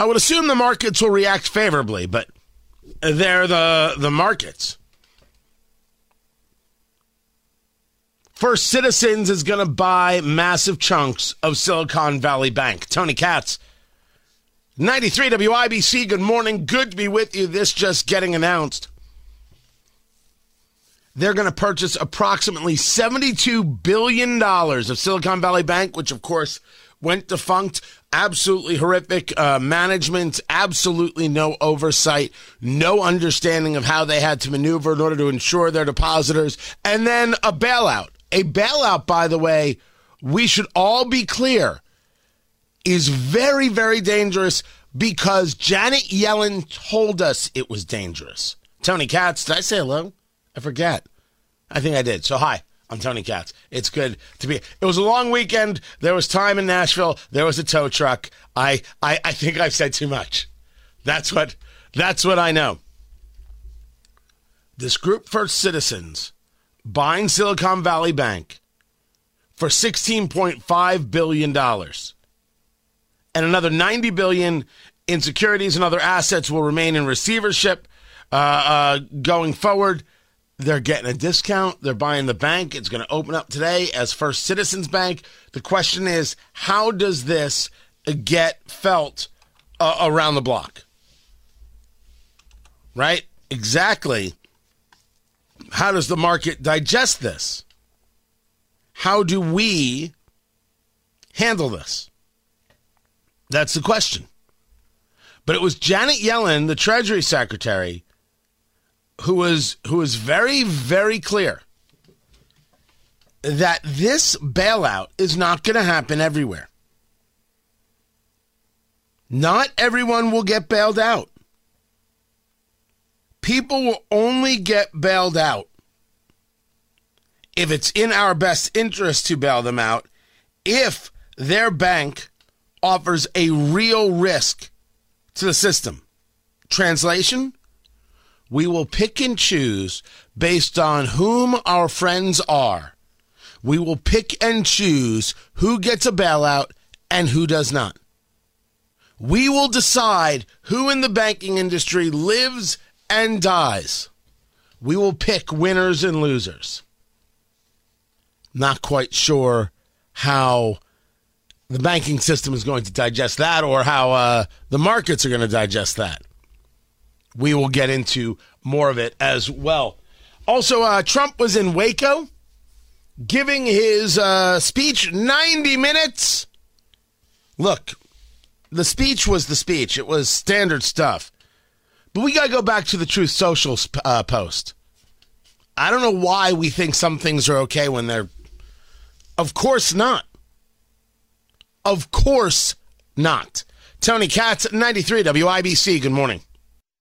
I would assume the markets will react favorably, but they're the the markets. First Citizens is going to buy massive chunks of Silicon Valley Bank. Tony Katz, 93 WIBC, good morning. Good to be with you. This just getting announced. They're going to purchase approximately $72 billion of Silicon Valley Bank, which, of course, went defunct. Absolutely horrific uh, management, absolutely no oversight, no understanding of how they had to maneuver in order to ensure their depositors, and then a bailout. A bailout, by the way, we should all be clear, is very, very dangerous because Janet Yellen told us it was dangerous. Tony Katz, did I say hello? I forget. I think I did. So, hi. I'm Tony Katz. It's good to be. It was a long weekend. There was time in Nashville. There was a tow truck. I, I, I think I've said too much. That's what. That's what I know. This group First Citizens buying Silicon Valley Bank for 16.5 billion dollars, and another 90 billion in securities and other assets will remain in receivership uh, uh, going forward. They're getting a discount. They're buying the bank. It's going to open up today as First Citizens Bank. The question is, how does this get felt uh, around the block? Right? Exactly. How does the market digest this? How do we handle this? That's the question. But it was Janet Yellen, the Treasury Secretary, who was who was very very clear that this bailout is not going to happen everywhere. Not everyone will get bailed out. People will only get bailed out if it's in our best interest to bail them out if their bank offers a real risk to the system. Translation we will pick and choose based on whom our friends are. We will pick and choose who gets a bailout and who does not. We will decide who in the banking industry lives and dies. We will pick winners and losers. Not quite sure how the banking system is going to digest that or how uh, the markets are going to digest that we will get into more of it as well. Also, uh, Trump was in Waco giving his uh, speech 90 minutes. Look, the speech was the speech, it was standard stuff. But we got to go back to the Truth Social uh, post. I don't know why we think some things are okay when they're. Of course not. Of course not. Tony Katz, 93 WIBC. Good morning.